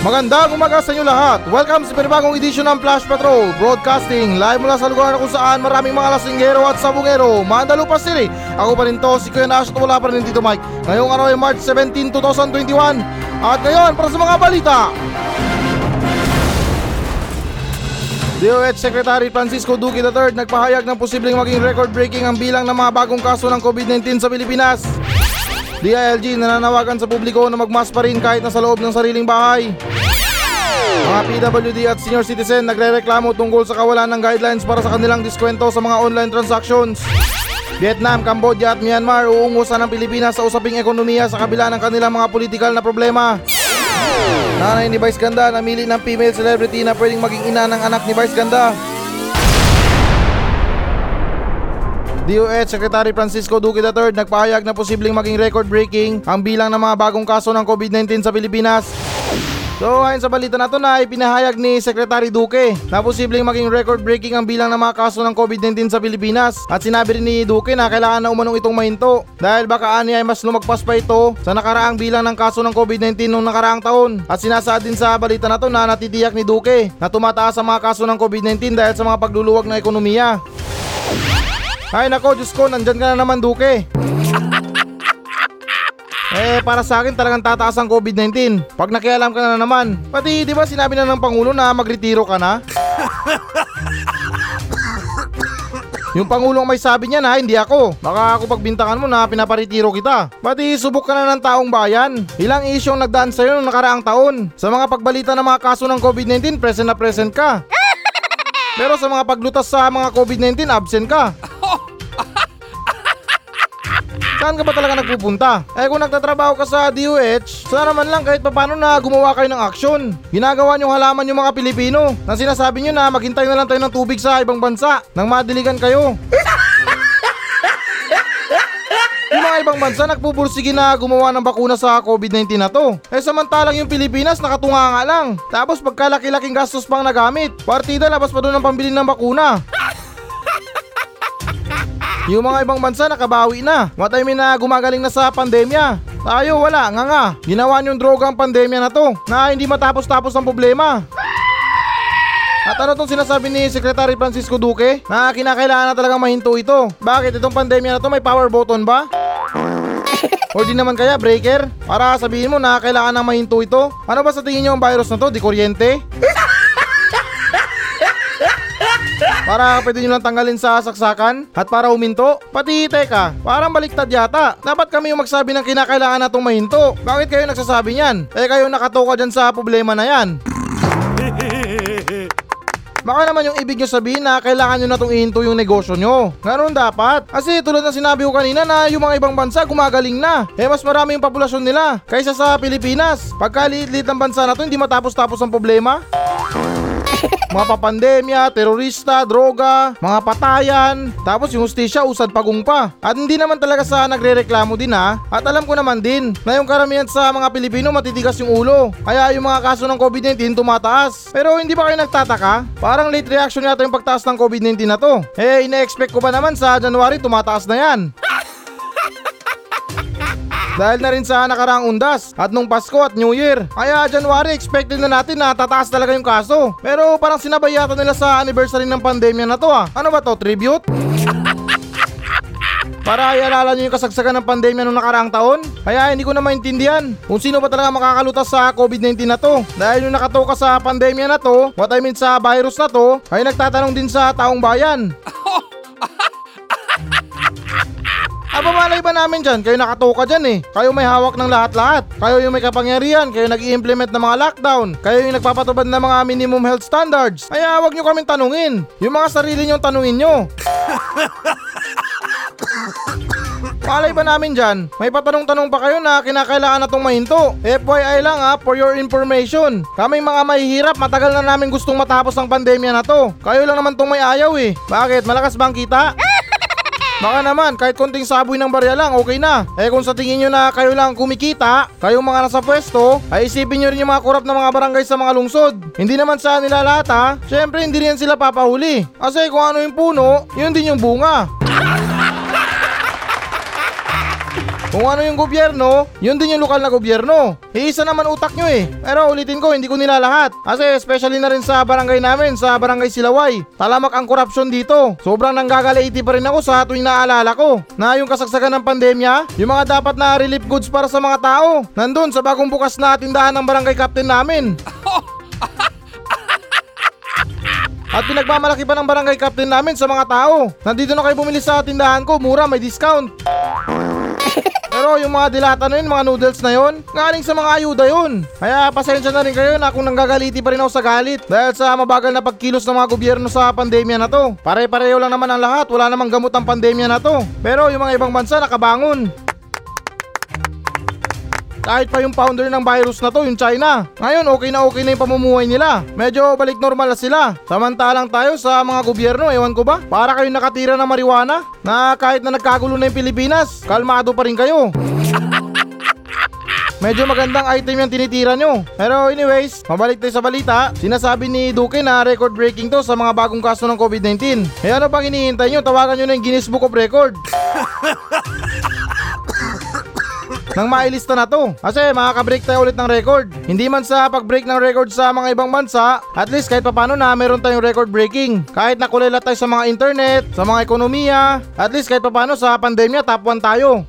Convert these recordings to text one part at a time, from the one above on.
Magandang umaga sa inyo lahat. Welcome sa panibagong edisyon ng Flash Patrol Broadcasting live mula sa lugar na kung saan maraming mga lasinggero at sabungero. Mandalupa City. Ako pa rin to, si Kuya Nash at wala pa rin dito Mike. Ngayong araw ay March 17, 2021. At ngayon, para sa mga balita. DOH Secretary Francisco Duque III nagpahayag ng posibleng maging record-breaking ang bilang ng mga bagong kaso ng COVID-19 sa Pilipinas. DILG nananawagan sa publiko na magmask pa rin kahit nasa loob ng sariling bahay. Mga PWD at senior citizen nagrereklamo tungkol sa kawalan ng guidelines para sa kanilang diskwento sa mga online transactions. Vietnam, Cambodia at Myanmar uungusan ng Pilipinas sa usaping ekonomiya sa kabila ng kanilang mga politikal na problema. Nanay ni Vice Ganda namili ng female celebrity na pwedeng maging ina ng anak ni Vice Ganda. DOH Secretary Francisco Duque III nagpahayag na posibleng maging record-breaking ang bilang ng mga bagong kaso ng COVID-19 sa Pilipinas. So ayon sa balita na to na ipinahayag ni Secretary Duque na posibleng maging record-breaking ang bilang ng mga kaso ng COVID-19 sa Pilipinas at sinabi rin ni Duque na kailangan na umanong itong mahinto dahil baka ani ay mas lumagpas pa ito sa nakaraang bilang ng kaso ng COVID-19 noong nakaraang taon at sinasaad din sa balita na to na natitiyak ni Duque na tumataas ang mga kaso ng COVID-19 dahil sa mga pagluluwag ng ekonomiya. Ay nako, Diyos ko, nandyan ka na naman, Duque. Eh, para sa akin talagang tataas ang COVID-19. Pag nakialam ka na naman. Pati, di ba sinabi na ng Pangulo na magretiro ka na? Yung Pangulong may sabi niya na hindi ako. Baka ako pagbintangan mo na pinaparitiro kita. Pati subok ka na ng taong bayan. Ilang isyong nagdaan sa'yo noong nakaraang taon. Sa mga pagbalita ng mga kaso ng COVID-19, present na present ka. Pero sa mga paglutas sa mga COVID-19, absent ka. Saan ka ba talaga nagpupunta? Eh kung nagtatrabaho ka sa DOH, sana naman lang kahit papano na gumawa kayo ng aksyon. Ginagawa niyong halaman yung mga Pilipino. Na sinasabi niyo na maghintay na lang tayo ng tubig sa ibang bansa nang madiligan kayo. Yung mga ibang bansa nagpupursige na gumawa ng bakuna sa COVID-19 na to. Eh samantalang yung Pilipinas nakatunga nga lang. Tapos pagkalaki-laking gastos pang nagamit. Partida labas pa doon ang pambili ng bakuna. Yung mga ibang bansa nakabawi na. What I mean na gumagaling na sa pandemya. Tayo wala, nga nga. Ginawa niyong droga ang pandemya na to na hindi matapos-tapos ang problema. At ano tong sinasabi ni Secretary Francisco Duque na kinakailangan na talagang mahinto ito? Bakit itong pandemya na to may power button ba? O di naman kaya breaker? Para sabihin mo na kailangan na mahinto ito? Ano ba sa tingin niyo ang virus na to? Di kuryente? Para pwede nyo lang tanggalin sa saksakan at para huminto? Pati teka, parang baliktad yata. Dapat kami yung magsabi ng kinakailangan natong mahinto. Bakit kayo nagsasabi niyan? Eh kayo nakatoka dyan sa problema na yan. Baka naman yung ibig nyo sabihin na kailangan nyo na itong ihinto yung negosyo nyo. Ganun dapat. Kasi tulad ng sinabi ko kanina na yung mga ibang bansa gumagaling na. Eh mas marami yung populasyon nila kaysa sa Pilipinas. Pagkaliit-liit ng bansa na to hindi matapos-tapos ang problema. Mga papandemya, terorista, droga, mga patayan, tapos yung hustisya usad pagong pa. At hindi naman talaga sa nagrereklamo din ha. At alam ko naman din na yung karamihan sa mga Pilipino matitigas yung ulo. Kaya yung mga kaso ng COVID-19 tumataas. Pero hindi ba kayo nagtataka? Parang late reaction yata yung pagtaas ng COVID-19 na to. Eh, ina-expect ko ba naman sa January tumataas na yan? Dahil na rin sa nakaraang undas at nung Pasko at New Year. Kaya January expected na natin na tataas talaga yung kaso. Pero parang sinabay yata nila sa anniversary ng pandemya na to ah. Ano ba to, tribute? Para ialala nyo yung kasagsagan ng pandemya nung nakaraang taon? Kaya hindi ko na maintindihan kung sino ba talaga makakalutas sa COVID-19 na to. Dahil yung nakatoka sa pandemya na to, what I mean sa virus na to, ay nagtatanong din sa taong bayan. Aba malay ba namin dyan? Kayo nakatoka dyan eh. Kayo may hawak ng lahat-lahat. Kayo yung may kapangyarihan. Kayo nag implement ng mga lockdown. Kayo yung nagpapatubad ng mga minimum health standards. Kaya huwag nyo kaming tanungin. Yung mga sarili nyong tanungin nyo. Malay ba namin dyan? May patanong-tanong pa kayo na kinakailangan na itong mahinto. FYI lang ha, for your information. Kaming mga mahihirap, matagal na namin gustong matapos ang pandemya na to. Kayo lang naman tong may ayaw eh. Bakit? Malakas ba ang kita? Baka naman, kahit konting saboy ng barya lang, okay na. Eh kung sa tingin nyo na kayo lang kumikita, kayong mga nasa pwesto, ay isipin nyo rin yung mga kurap ng mga barangay sa mga lungsod. Hindi naman sa nila lahat ha. Siyempre, hindi rin sila papahuli. Kasi kung ano yung puno, yun din yung bunga. Kung ano yung gobyerno, yun din yung lokal na gobyerno. Iisa naman utak nyo eh. Pero ulitin ko, hindi ko nilalahat. Kasi especially na rin sa barangay namin, sa barangay Silaway. Talamak ang korupsyon dito. Sobrang nanggagalaiti pa rin ako sa tuwing naalala ko na yung kasagsagan ng pandemya, yung mga dapat na relief goods para sa mga tao, nandun sa bagong bukas na tindahan ng barangay captain namin. At pinagmamalaki pa ng barangay captain namin sa mga tao. Nandito na kayo bumili sa tindahan ko, mura, may discount. Pero yung mga dilata na yun, mga noodles na yun, galing sa mga ayuda yun. Kaya pasensya na rin kayo na kung nanggagaliti pa rin ako sa galit dahil sa mabagal na pagkilos ng mga gobyerno sa pandemya na to. Pare-pareho lang naman ang lahat, wala namang gamot ang pandemya na to. Pero yung mga ibang bansa nakabangon. Kahit pa yung founder ng virus na to, yung China. Ngayon, okay na okay na yung pamumuhay nila. Medyo balik normal na sila. Samantalang tayo sa mga gobyerno, ewan ko ba? Para kayo nakatira ng marijuana? Na kahit na nagkagulo na yung Pilipinas, kalmado pa rin kayo. Medyo magandang item yung tinitira nyo. Pero anyways, mabalik tayo sa balita. Sinasabi ni Duque na record breaking to sa mga bagong kaso ng COVID-19. Eh ano pang hinihintay nyo? Tawagan nyo na yung Guinness Book of Record. nang mailista na to. Kasi makaka-break tayo ulit ng record. Hindi man sa pag-break ng record sa mga ibang bansa, at least kahit papano na meron tayong record breaking. Kahit nakulila tayo sa mga internet, sa mga ekonomiya, at least kahit papano sa pandemya top 1 tayo.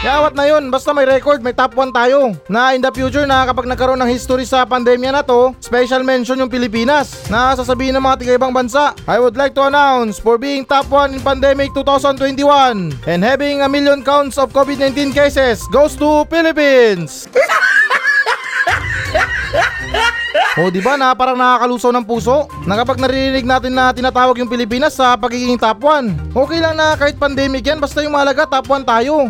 Yawat na yun, basta may record, may top 1 tayo. Na in the future na kapag nagkaroon ng history sa pandemya na to, special mention yung Pilipinas na sasabihin ng mga tiga-ibang bansa. I would like to announce for being top 1 in pandemic 2021 and having a million counts of COVID-19 cases goes to Philippines. O di ba na parang nakakalusaw ng puso na kapag naririnig natin na tinatawag yung Pilipinas sa pagiging top 1. Okay lang na kahit pandemic yan basta yung mahalaga top 1 tayo.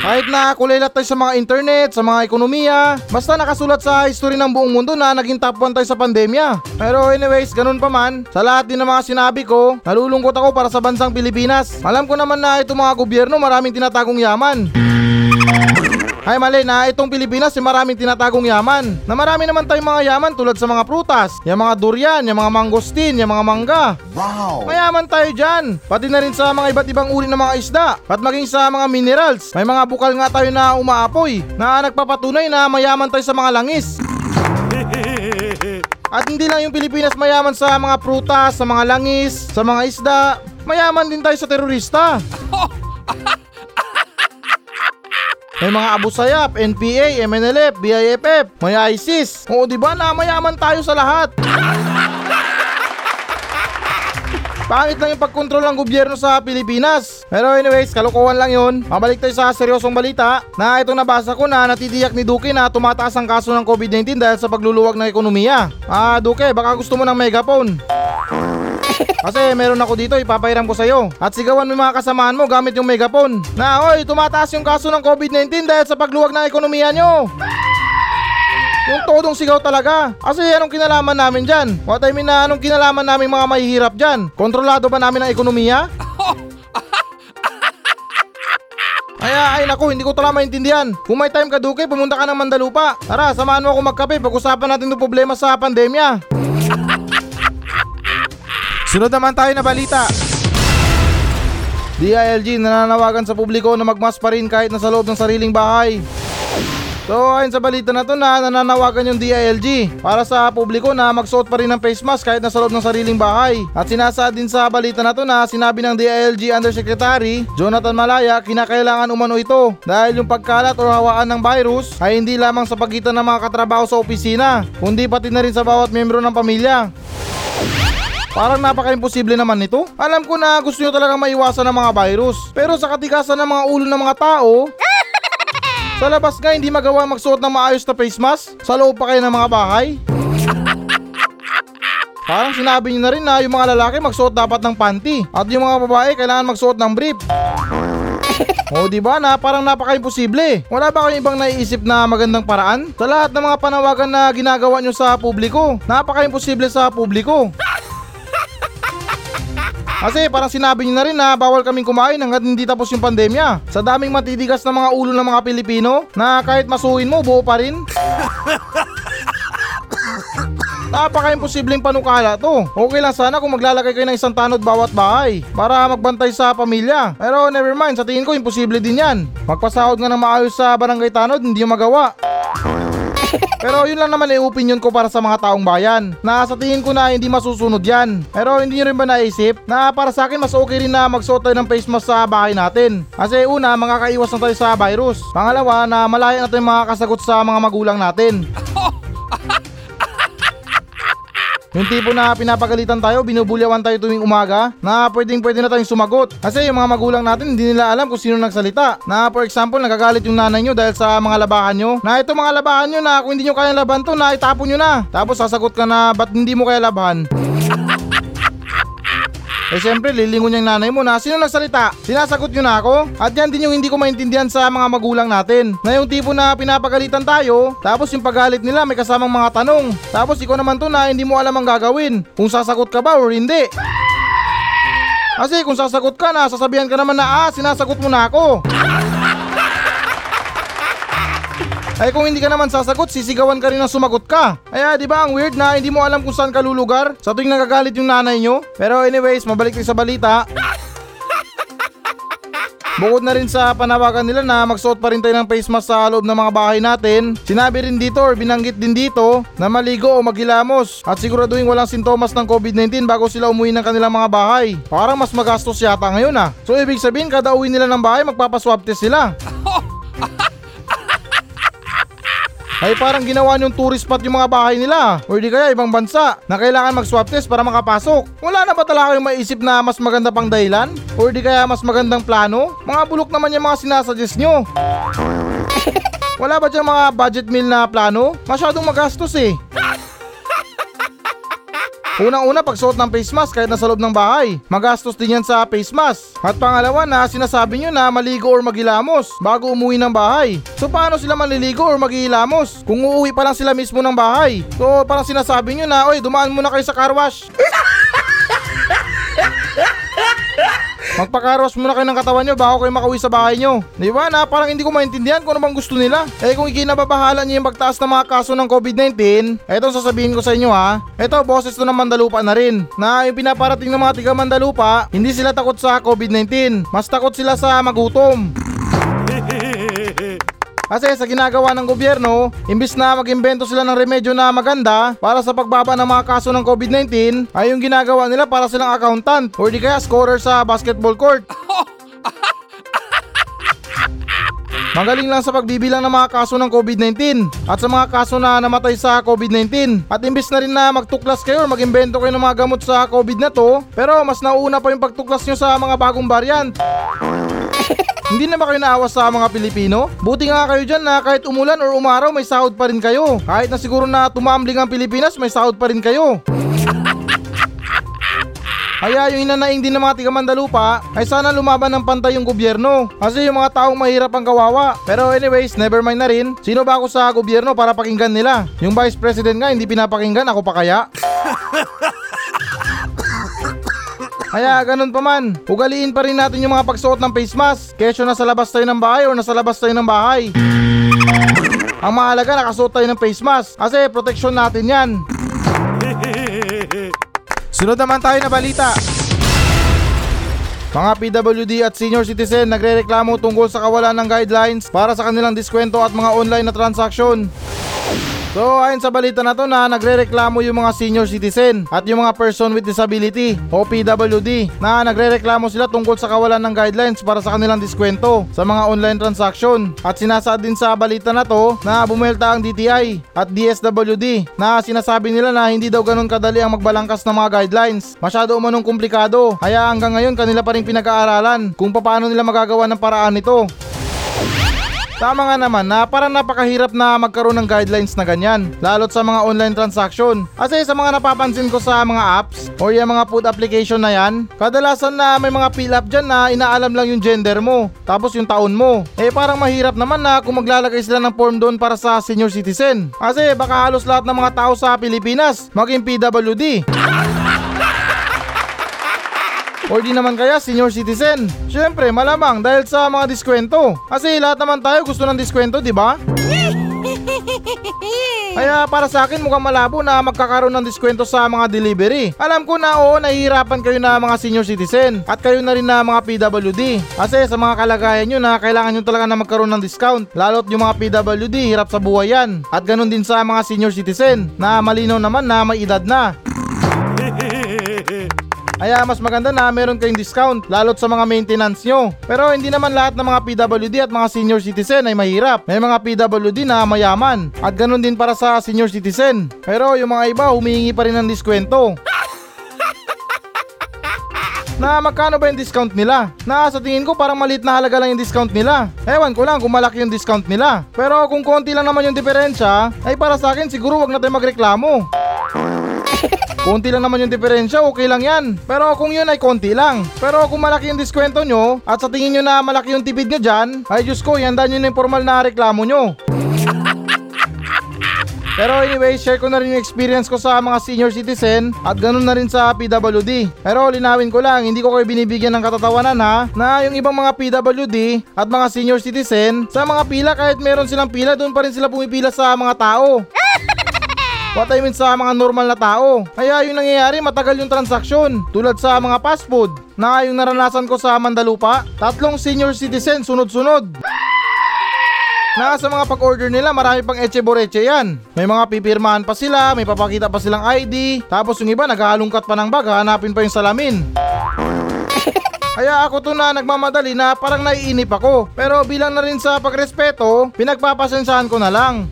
Kahit na kulilat tayo sa mga internet, sa mga ekonomiya, basta nakasulat sa history ng buong mundo na naging top 1 tayo sa pandemya. Pero anyways, ganun pa man, sa lahat din ng mga sinabi ko, nalulungkot ako para sa bansang Pilipinas. Alam ko naman na itong mga gobyerno maraming tinatagong yaman. Ay mali na itong Pilipinas ay maraming tinatagong yaman. Na marami naman tayong mga yaman tulad sa mga prutas, yung mga durian, yung mga mangosteen, yung mga mangga. Wow! Mayaman tayo dyan. Pati na rin sa mga iba't ibang uri ng mga isda. At maging sa mga minerals. May mga bukal nga tayo na umaapoy na nagpapatunay na mayaman tayo sa mga langis. At hindi lang yung Pilipinas mayaman sa mga prutas, sa mga langis, sa mga isda. Mayaman din tayo sa terorista. May mga Abu Sayyaf, NPA, MNLF, BIFF, may ISIS. Oo, di ba na mayaman tayo sa lahat. Pangit lang yung pagkontrol ng gobyerno sa Pilipinas. Pero anyways, kalokohan lang yun. Mabalik tayo sa seryosong balita na itong nabasa ko na natitiyak ni Duque na tumataas ang kaso ng COVID-19 dahil sa pagluluwag ng ekonomiya. Ah, Duque, baka gusto mo ng megaphone. Kasi meron ako dito, ipapahiram ko sa'yo. At sigawan mo yung mga kasamaan mo gamit yung megaphone. Na, oy, tumataas yung kaso ng COVID-19 dahil sa pagluwag ng ekonomiya nyo. Yung todong sigaw talaga. Kasi anong kinalaman namin dyan? What I mean na anong kinalaman namin mga mahihirap dyan? Kontrolado ba namin ang ekonomiya? Kaya ay naku, hindi ko talaga maintindihan. Kung may time ka Duque, pumunta ka ng Mandalupa. Tara, samahan mo ako magkape, pag-usapan natin yung problema sa pandemya. Sunod naman tayo na balita. DILG nananawagan sa publiko na magmas pa rin kahit nasa loob ng sariling bahay. So ayon sa balita na to na nananawagan yung DILG para sa publiko na magsuot pa rin ng face mask kahit nasa loob ng sariling bahay. At sinasaad din sa balita na to na sinabi ng DILG Undersecretary Jonathan Malaya kinakailangan umano ito dahil yung pagkalat o hawaan ng virus ay hindi lamang sa pagitan ng mga katrabaho sa opisina kundi pati na rin sa bawat membro ng pamilya. Parang napaka-imposible naman nito. Alam ko na gusto nyo talagang maiwasan ng mga virus. Pero sa katigasan ng mga ulo ng mga tao, sa labas nga hindi magawa magsuot ng maayos na face mask? Sa loob pa kayo ng mga bahay? Parang sinabi niyo na rin na yung mga lalaki magsuot dapat ng panty at yung mga babae kailangan magsuot ng brief. O di ba na parang napaka-imposible. Wala ba kayong ibang naiisip na magandang paraan? Sa lahat ng mga panawagan na ginagawa nyo sa publiko, napaka-imposible sa publiko. Kasi parang sinabi niyo na rin na bawal kaming kumain hanggat hindi tapos yung pandemya. Sa daming matitigas na mga ulo ng mga Pilipino na kahit masuhin mo buo pa rin. Napaka-imposibleng panukala to. Okay lang sana kung maglalagay kayo ng isang tanod bawat bahay para magbantay sa pamilya. Pero never mind, sa tingin ko imposible din yan. Magpasahod nga ng maayos sa barangay tanod, hindi yung magawa. Pero yun lang naman ay opinion ko para sa mga taong bayan na sa tingin ko na hindi masusunod yan. Pero hindi nyo rin ba naisip na para sa akin mas okay rin na magsuot tayo ng face mask sa bahay natin. Kasi una, makakaiwas na tayo sa virus. Pangalawa, na malaya natin mga kasagot sa mga magulang natin. Yung tipo na pinapagalitan tayo, binubulyawan tayo tuwing umaga, na pwedeng pwede na tayong sumagot. Kasi yung mga magulang natin, hindi nila alam kung sino nagsalita. Na for example, nagagalit yung nanay nyo dahil sa mga labahan nyo. Na ito mga labahan nyo na kung hindi nyo kayang laban to, na itapon nyo na. Tapos sasagot ka na, ba't hindi mo kaya labahan? Eh siyempre, lilingon yung nanay mo na sino nagsalita? Sinasagot nyo na ako? At yan din yung hindi ko maintindihan sa mga magulang natin. Na yung tipo na pinapagalitan tayo, tapos yung pagalit nila may kasamang mga tanong. Tapos ikaw naman to na hindi mo alam ang gagawin. Kung sasagot ka ba or hindi. Kasi kung sasagot ka na, sasabihan ka naman na ah, sinasagot mo na ako. Ay kung hindi ka naman sasagot, sisigawan ka rin na sumagot ka. Kaya di ba ang weird na hindi mo alam kung saan ka lulugar sa tuwing nagagalit yung nanay nyo? Pero anyways, mabalik tayo sa balita. Bukod na rin sa panawagan nila na magsuot pa rin tayo ng face mask sa loob ng mga bahay natin, sinabi rin dito or binanggit din dito na maligo o maghilamos at siguraduhin walang sintomas ng COVID-19 bago sila umuwi ng kanilang mga bahay. Parang mas magastos yata ngayon ah. So ibig sabihin kada uwi nila ng bahay magpapaswab test sila. ay parang ginawa niyong tourist spot yung mga bahay nila o di kaya ibang bansa na kailangan mag-swab test para makapasok. Wala na ba talaga kayong maisip na mas maganda pang dahilan? O di kaya mas magandang plano? Mga bulok naman yung mga sinasuggest nyo. Wala ba dyan mga budget meal na plano? Masyadong magastos eh. Unang-una pagsuot ng face mask kahit nasa loob ng bahay. Magastos din yan sa face mask. At pangalawa na sinasabi nyo na maligo or maghilamos bago umuwi ng bahay. So paano sila maliligo or maghihilamos kung uuwi pa lang sila mismo ng bahay? So parang sinasabi nyo na, oy dumaan muna kayo sa car wash. Magpakarwas muna kayo ng katawan nyo bago kayo makauwi sa bahay nyo. Di ba na parang hindi ko maintindihan kung ano bang gusto nila. Eh kung ikinababahala nyo yung pagtaas ng mga kaso ng COVID-19, eto sasabihin ko sa inyo ha. Eto boses to ng Mandalupa na rin. Na yung pinaparating ng mga tiga Mandalupa, hindi sila takot sa COVID-19. Mas takot sila sa magutom. Kasi sa ginagawa ng gobyerno, imbis na mag-imbento sila ng remedyo na maganda para sa pagbaba ng mga kaso ng COVID-19, ay yung ginagawa nila para silang accountant or di kaya scorer sa basketball court. Magaling lang sa pagbibilang ng mga kaso ng COVID-19 at sa mga kaso na namatay sa COVID-19. At imbis na rin na magtuklas kayo or mag-imbento kayo ng mga gamot sa COVID na to, pero mas nauna pa yung pagtuklas nyo sa mga bagong variant. Hindi na ba kayo naawa sa mga Pilipino? Buti nga kayo dyan na kahit umulan or umaraw may sahod pa rin kayo. Kahit na siguro na tumambling ang Pilipinas may sahod pa rin kayo. Kaya yung inanaing din ng mga tiga Mandalupa ay sana lumaban ng pantay yung gobyerno. Kasi yung mga taong mahirap ang kawawa. Pero anyways, never mind na rin. Sino ba ako sa gobyerno para pakinggan nila? Yung vice president nga hindi pinapakinggan, ako pa kaya? Kaya ganun pa man, ugaliin pa rin natin yung mga pagsuot ng face mask. Kesyo nasa labas tayo ng bahay o nasa labas tayo ng bahay. Ang mahalaga nakasuot tayo ng face mask kasi protection natin yan. Sunod naman tayo na balita. Mga PWD at senior citizen nagrereklamo tungkol sa kawalan ng guidelines para sa kanilang diskwento at mga online na transaksyon. So ayon sa balita na to na nagrereklamo yung mga senior citizen at yung mga person with disability o PWD na nagrereklamo sila tungkol sa kawalan ng guidelines para sa kanilang diskwento sa mga online transaction. At sinasaad din sa balita na to na bumuelta ang DTI at DSWD na sinasabi nila na hindi daw ganun kadali ang magbalangkas ng mga guidelines. Masyado umanong komplikado kaya hanggang ngayon kanila pa rin pinag-aaralan kung paano nila magagawa ng paraan nito. Tama nga naman na parang napakahirap na magkaroon ng guidelines na ganyan, lalot sa mga online transaction. Kasi sa mga napapansin ko sa mga apps o yung mga food application na yan, kadalasan na may mga fill up dyan na inaalam lang yung gender mo, tapos yung taon mo. Eh parang mahirap naman na kung maglalagay sila ng form doon para sa senior citizen. Kasi baka halos lahat ng mga tao sa Pilipinas maging PWD. Or di naman kaya senior citizen. Syempre, malamang dahil sa mga diskwento. Kasi lahat naman tayo gusto ng diskwento, di ba? Kaya para sa akin mukhang malabo na magkakaroon ng diskwento sa mga delivery. Alam ko na oo, nahihirapan kayo na mga senior citizen at kayo na rin na mga PWD. Kasi sa mga kalagayan nyo na kailangan nyo talaga na magkaroon ng discount. Lalo't yung mga PWD, hirap sa buhay yan. At ganun din sa mga senior citizen na malinaw naman na may edad na. Kaya mas maganda na meron kayong discount lalo't sa mga maintenance nyo. Pero hindi naman lahat ng mga PWD at mga senior citizen ay mahirap. May mga PWD na mayaman at ganun din para sa senior citizen. Pero yung mga iba humihingi pa rin ng diskwento. Na magkano ba yung discount nila? Na sa tingin ko parang maliit na halaga lang yung discount nila. Ewan ko lang kung malaki yung discount nila. Pero kung konti lang naman yung diferensya, ay para sa akin siguro wag na tayo magreklamo. Konti lang naman yung diferensya, okay lang yan. Pero kung yun ay konti lang. Pero kung malaki yung diskwento nyo, at sa tingin nyo na malaki yung tipid nyo dyan, ay Diyos ko, ihanda nyo na yung formal na reklamo nyo. Pero anyway, share ko na rin yung experience ko sa mga senior citizen at ganun na rin sa PWD. Pero linawin ko lang, hindi ko kayo binibigyan ng katatawanan ha, na yung ibang mga PWD at mga senior citizen, sa mga pila kahit meron silang pila, doon pa rin sila pumipila sa mga tao. What I mean sa mga normal na tao. Kaya yung nangyayari matagal yung transaksyon. Tulad sa mga fast food na yung naranasan ko sa Mandalupa, tatlong senior citizen sunod-sunod. Na sa mga pag-order nila marami pang eche boreche yan. May mga pipirmahan pa sila, may papakita pa silang ID, tapos yung iba naghahalungkat pa ng bag, hanapin pa yung salamin. Kaya ako to na nagmamadali na parang naiinip ako. Pero bilang na rin sa pagrespeto, pinagpapasensahan ko na lang.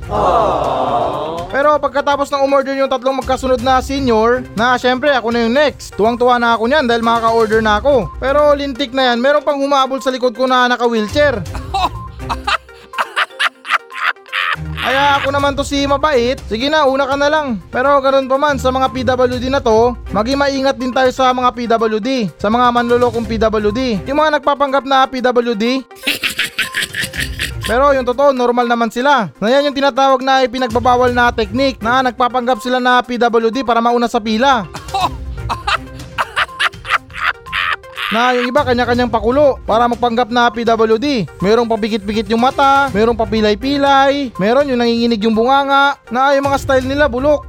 Pero pagkatapos ng umorder yung tatlong magkasunod na senior, na syempre ako na yung next. Tuwang-tuwa na ako niyan dahil makaka-order na ako. Pero lintik na yan, meron pang humabol sa likod ko na naka-wheelchair. Kaya ako naman to si mabait, sige na una ka na lang. Pero ganoon pa man sa mga PWD na to, maging maingat din tayo sa mga PWD, sa mga manlolokong PWD. Yung mga nagpapanggap na PWD, pero yung totoo, normal naman sila. Na yan yung tinatawag na ipinagbabawal na technique na nagpapanggap sila na PWD para mauna sa pila. na yung iba kanya-kanyang pakulo para magpanggap na PWD. Merong papikit-pikit yung mata, merong papilay-pilay, meron yung nanginginig yung bunganga, na yung mga style nila bulok.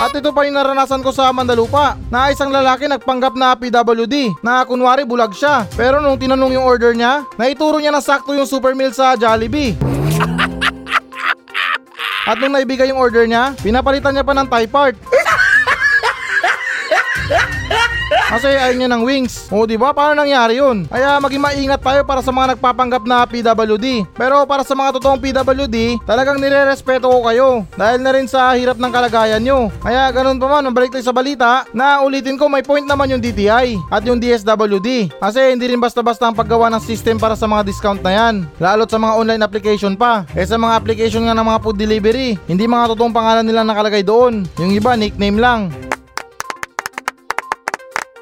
At ito pa yung naranasan ko sa Mandalupa na isang lalaki nagpanggap na PWD na kunwari bulag siya. Pero nung tinanong yung order niya, naituro niya na sakto yung super meal sa Jollibee. At nung naibigay yung order niya, pinapalitan niya pa ng Thai part. Kasi ayaw niya ng wings. O di ba? Paano nangyari yun? Kaya maging maingat tayo para sa mga nagpapanggap na PWD. Pero para sa mga totoong PWD, talagang nire-respeto ko kayo. Dahil na rin sa hirap ng kalagayan nyo. Kaya ganun pa man, mabalik tayo sa balita, na ulitin ko may point naman yung DTI at yung DSWD. Kasi hindi rin basta-basta ang paggawa ng system para sa mga discount na yan. Lalo't sa mga online application pa. Eh sa mga application nga ng mga food delivery, hindi mga totoong pangalan nila nakalagay doon. Yung iba, nickname lang.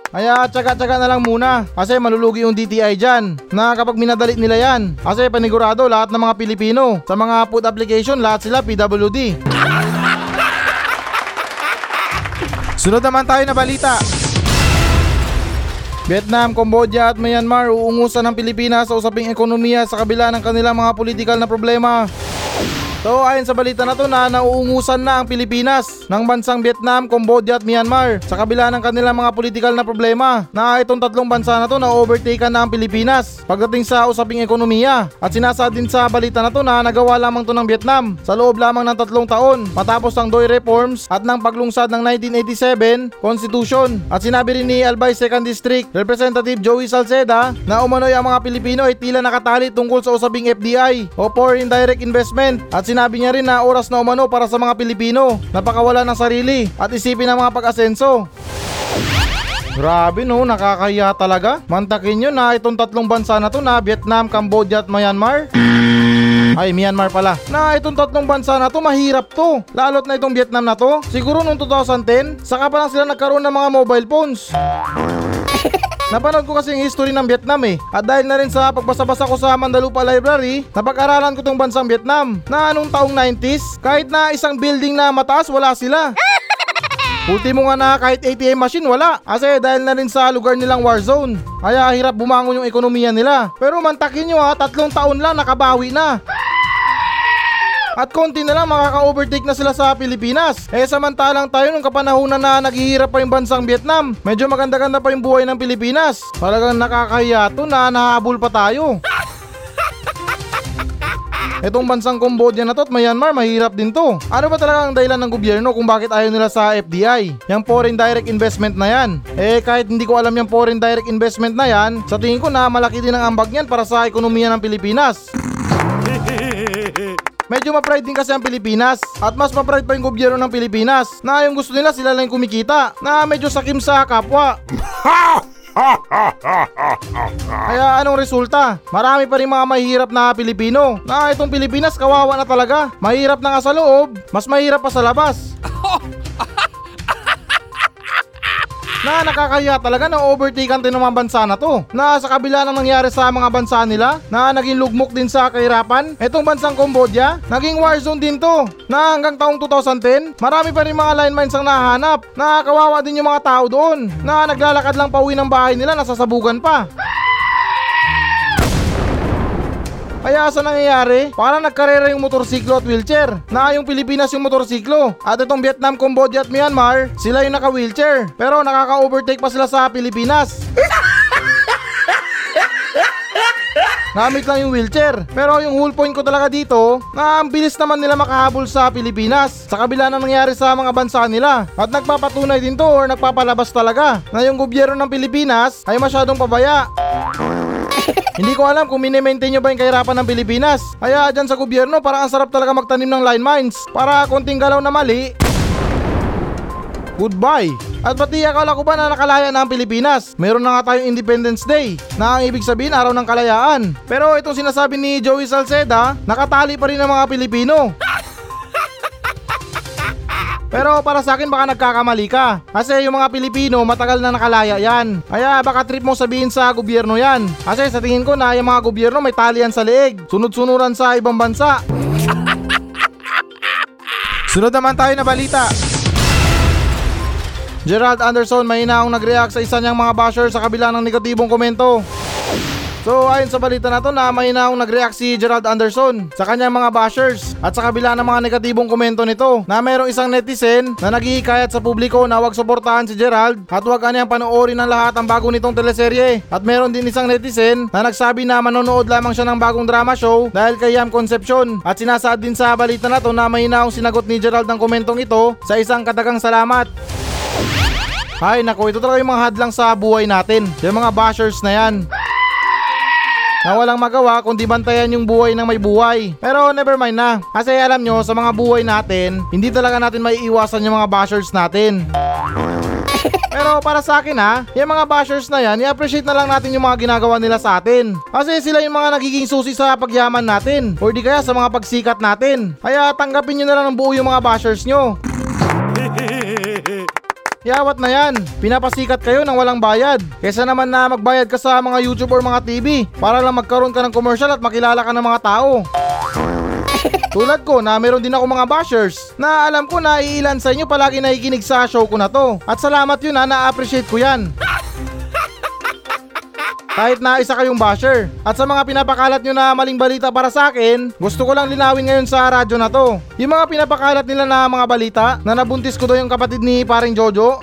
Kaya tsaga-tsaga na lang muna kasi malulugi yung DTI dyan na kapag minadali nila yan. Kasi panigurado lahat ng mga Pilipino sa mga food application lahat sila PWD. Sunod naman tayo na balita. Vietnam, Cambodia at Myanmar uungusan ng Pilipinas sa usaping ekonomiya sa kabila ng kanilang mga politikal na problema. So ayon sa balita na to na nauungusan na ang Pilipinas ng bansang Vietnam, Cambodia at Myanmar sa kabila ng kanilang mga politikal na problema. Na itong tatlong bansa na to na overtaken na ang Pilipinas pagdating sa usaping ekonomiya. At sinasaad din sa balita na to na nagawa lamang to ng Vietnam sa loob lamang ng tatlong taon matapos ang Doi reforms at ng paglungsad ng 1987 Constitution. At sinabi rin ni Albay 2nd District Representative Joey Salceda na umano'y ang mga Pilipino ay tila nakatali tungkol sa usaping FDI o Foreign Direct Investment. At sinabi niya rin na oras na umano para sa mga Pilipino na pakawala ng sarili at isipin ang mga pag-asenso. Grabe no, nakakaya talaga. Mantakin nyo na itong tatlong bansa na to na Vietnam, Cambodia at Myanmar. Ay, Myanmar pala. Na itong tatlong bansa na to, mahirap to. Lalot na itong Vietnam na to. Siguro noong 2010, saka pa lang sila nagkaroon ng mga mobile phones. Napanood ko kasi yung history ng Vietnam eh. At dahil na rin sa pagbasa-basa ko sa Mandalupa Library, napag-aralan ko tong bansang Vietnam na anong taong 90s, kahit na isang building na mataas, wala sila. Ultimo nga na kahit ATM machine wala kasi dahil na rin sa lugar nilang war zone. Kaya hirap bumangon yung ekonomiya nila. Pero mantakin nyo ha, tatlong taon lang nakabawi na. At konti na lang makaka-overtake na sila sa Pilipinas. Eh samantalang tayo nung kapanahunan na naghihirap pa yung bansang Vietnam, medyo maganda-ganda pa yung buhay ng Pilipinas. Talagang nakakahiya to na nahabol pa tayo. Itong bansang Cambodia na to at Myanmar, mahirap din to. Ano ba talaga ang dahilan ng gobyerno kung bakit ayaw nila sa FDI? Yung foreign direct investment na yan. Eh kahit hindi ko alam yung foreign direct investment na yan, sa tingin ko na malaki din ang ambag niyan para sa ekonomiya ng Pilipinas. Medyo ma-pride din kasi ang Pilipinas at mas ma-pride pa yung gobyerno ng Pilipinas na yung gusto nila sila lang kumikita na medyo sakim sa kapwa. Kaya anong resulta? Marami pa rin mga mahihirap na Pilipino na itong Pilipinas kawawa na talaga. Mahirap na nga sa loob, mas mahirap pa sa labas. na nakakaya talaga na overtaken din ng bansa na to. Na sa kabila ng nangyari sa mga bansa nila, na naging lugmok din sa kahirapan, etong bansang Cambodia, naging war zone din to. Na hanggang taong 2010, marami pa rin mga landmines ang nahanap. Na kawawa din yung mga tao doon. Na naglalakad lang pauwi ng bahay nila, nasasabugan pa. Kaya sa nangyayari, parang nagkarera yung motorsiklo at wheelchair. Na yung Pilipinas yung motorsiklo. At itong Vietnam, Cambodia at Myanmar, sila yung naka-wheelchair. Pero nakaka-overtake pa sila sa Pilipinas. Gamit lang yung wheelchair. Pero yung whole point ko talaga dito, na ang bilis naman nila makahabol sa Pilipinas sa kabila ng nangyari sa mga bansa nila. At nagpapatunay din to or nagpapalabas talaga na yung gobyerno ng Pilipinas ay masyadong pabaya. Hindi ko alam kung mini-maintain nyo ba yung kahirapan ng Pilipinas. Kaya dyan sa gobyerno, parang ang sarap talaga magtanim ng line mines. Para konting galaw na mali, Goodbye! At pati akala ko ba na nakalaya na ang Pilipinas? Meron na nga tayong Independence Day na ang ibig sabihin araw ng kalayaan. Pero itong sinasabi ni Joey Salceda, nakatali pa rin ang mga Pilipino. Pero para sa akin baka nagkakamali ka. Kasi yung mga Pilipino matagal na nakalaya yan. Kaya baka trip mo sabihin sa gobyerno yan. Kasi sa tingin ko na yung mga gobyerno may talian sa leeg. Sunod-sunuran sa ibang bansa. Sunod naman tayo na balita. Gerald Anderson may inaong nag-react sa isa niyang mga basher sa kabila ng negatibong komento. So ayon sa balita na to na may inaong nag-react si Gerald Anderson sa kanyang mga bashers at sa kabila ng mga negatibong komento nito na mayroong isang netizen na naghihikayat sa publiko na wag suportahan si Gerald at wag anyang panoorin ng lahat ang bago nitong teleserye at meron din isang netizen na nagsabi na manonood lamang siya ng bagong drama show dahil kay Yam Concepcion at sinasaad din sa balita na to na may inaong sinagot ni Gerald ng komentong ito sa isang katagang salamat. Ay nako, ito talaga yung mga hadlang sa buhay natin. Yung mga bashers na yan. Na walang magawa kundi bantayan yung buhay ng may buhay. Pero never mind na. Kasi alam nyo, sa mga buhay natin, hindi talaga natin maiiwasan yung mga bashers natin. Pero para sa akin ha, yung mga bashers na yan, i-appreciate na lang natin yung mga ginagawa nila sa atin. Kasi sila yung mga nagiging susi sa pagyaman natin. Or di kaya sa mga pagsikat natin. Kaya tanggapin nyo na lang ng buo yung mga bashers nyo. Yawat na yan. Pinapasikat kayo ng walang bayad. Kesa naman na magbayad ka sa mga YouTube or mga TV para lang magkaroon ka ng commercial at makilala ka ng mga tao. Tulad ko na meron din ako mga bashers na alam ko na iilan sa inyo palagi nakikinig sa show ko na to. At salamat yun ha, na-appreciate ko yan. Kahit na isa kayong basher. At sa mga pinapakalat nyo na maling balita para sa akin, gusto ko lang linawin ngayon sa radyo na to. Yung mga pinapakalat nila na mga balita na nabuntis ko daw yung kapatid ni paring Jojo.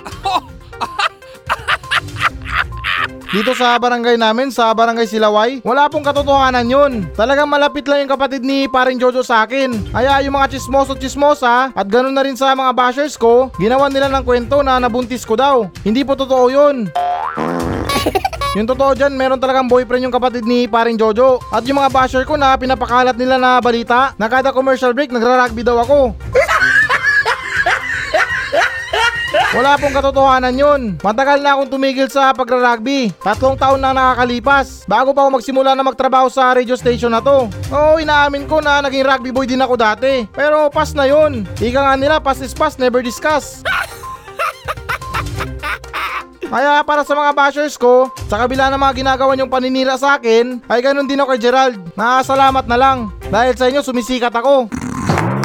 Dito sa barangay namin, sa barangay Silaway, wala pong katotohanan yun. Talagang malapit lang yung kapatid ni paring Jojo sa akin. Kaya yung mga chismoso chismosa at ganun na rin sa mga bashers ko, ginawan nila ng kwento na nabuntis ko daw. Hindi po totoo yun. Yung totoo dyan, meron talagang boyfriend yung kapatid ni paring Jojo. At yung mga basher ko na pinapakalat nila na balita, na kada commercial break nagra-rugby daw ako. Wala pong katotohanan yun. Matagal na akong tumigil sa pagra-rugby. Tatlong taon na nakakalipas. Bago pa ako magsimula na magtrabaho sa radio station na to. Oo, inaamin ko na naging rugby boy din ako dati. Pero pas na yun. Ika nga nila, pass is pass, never discuss. Kaya para sa mga bashers ko, sa kabila ng mga ginagawa niyong paninira sa akin, ay ganun din ako kay Gerald. Nakasalamat na lang. Dahil sa inyo, sumisikat ako.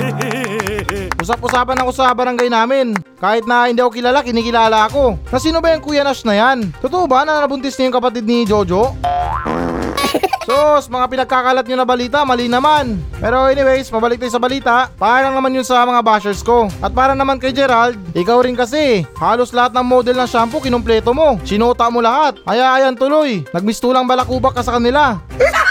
Usap-usapan ako sa barangay namin. Kahit na hindi ako kilala, kinikilala ako. Na sino ba yung Kuya Nash na yan? Totoo ba na nabuntis niya yung kapatid ni Jojo? Sos, mga pinagkakalat nyo na balita, mali naman. Pero anyways, mabalik tayo sa balita. Parang naman yun sa mga bashers ko. At para naman kay Gerald, ikaw rin kasi. Halos lahat ng model ng shampoo kinumpleto mo. Sinota mo lahat. Kaya ayan tuloy. Nagmistulang balakubak ka sa kanila.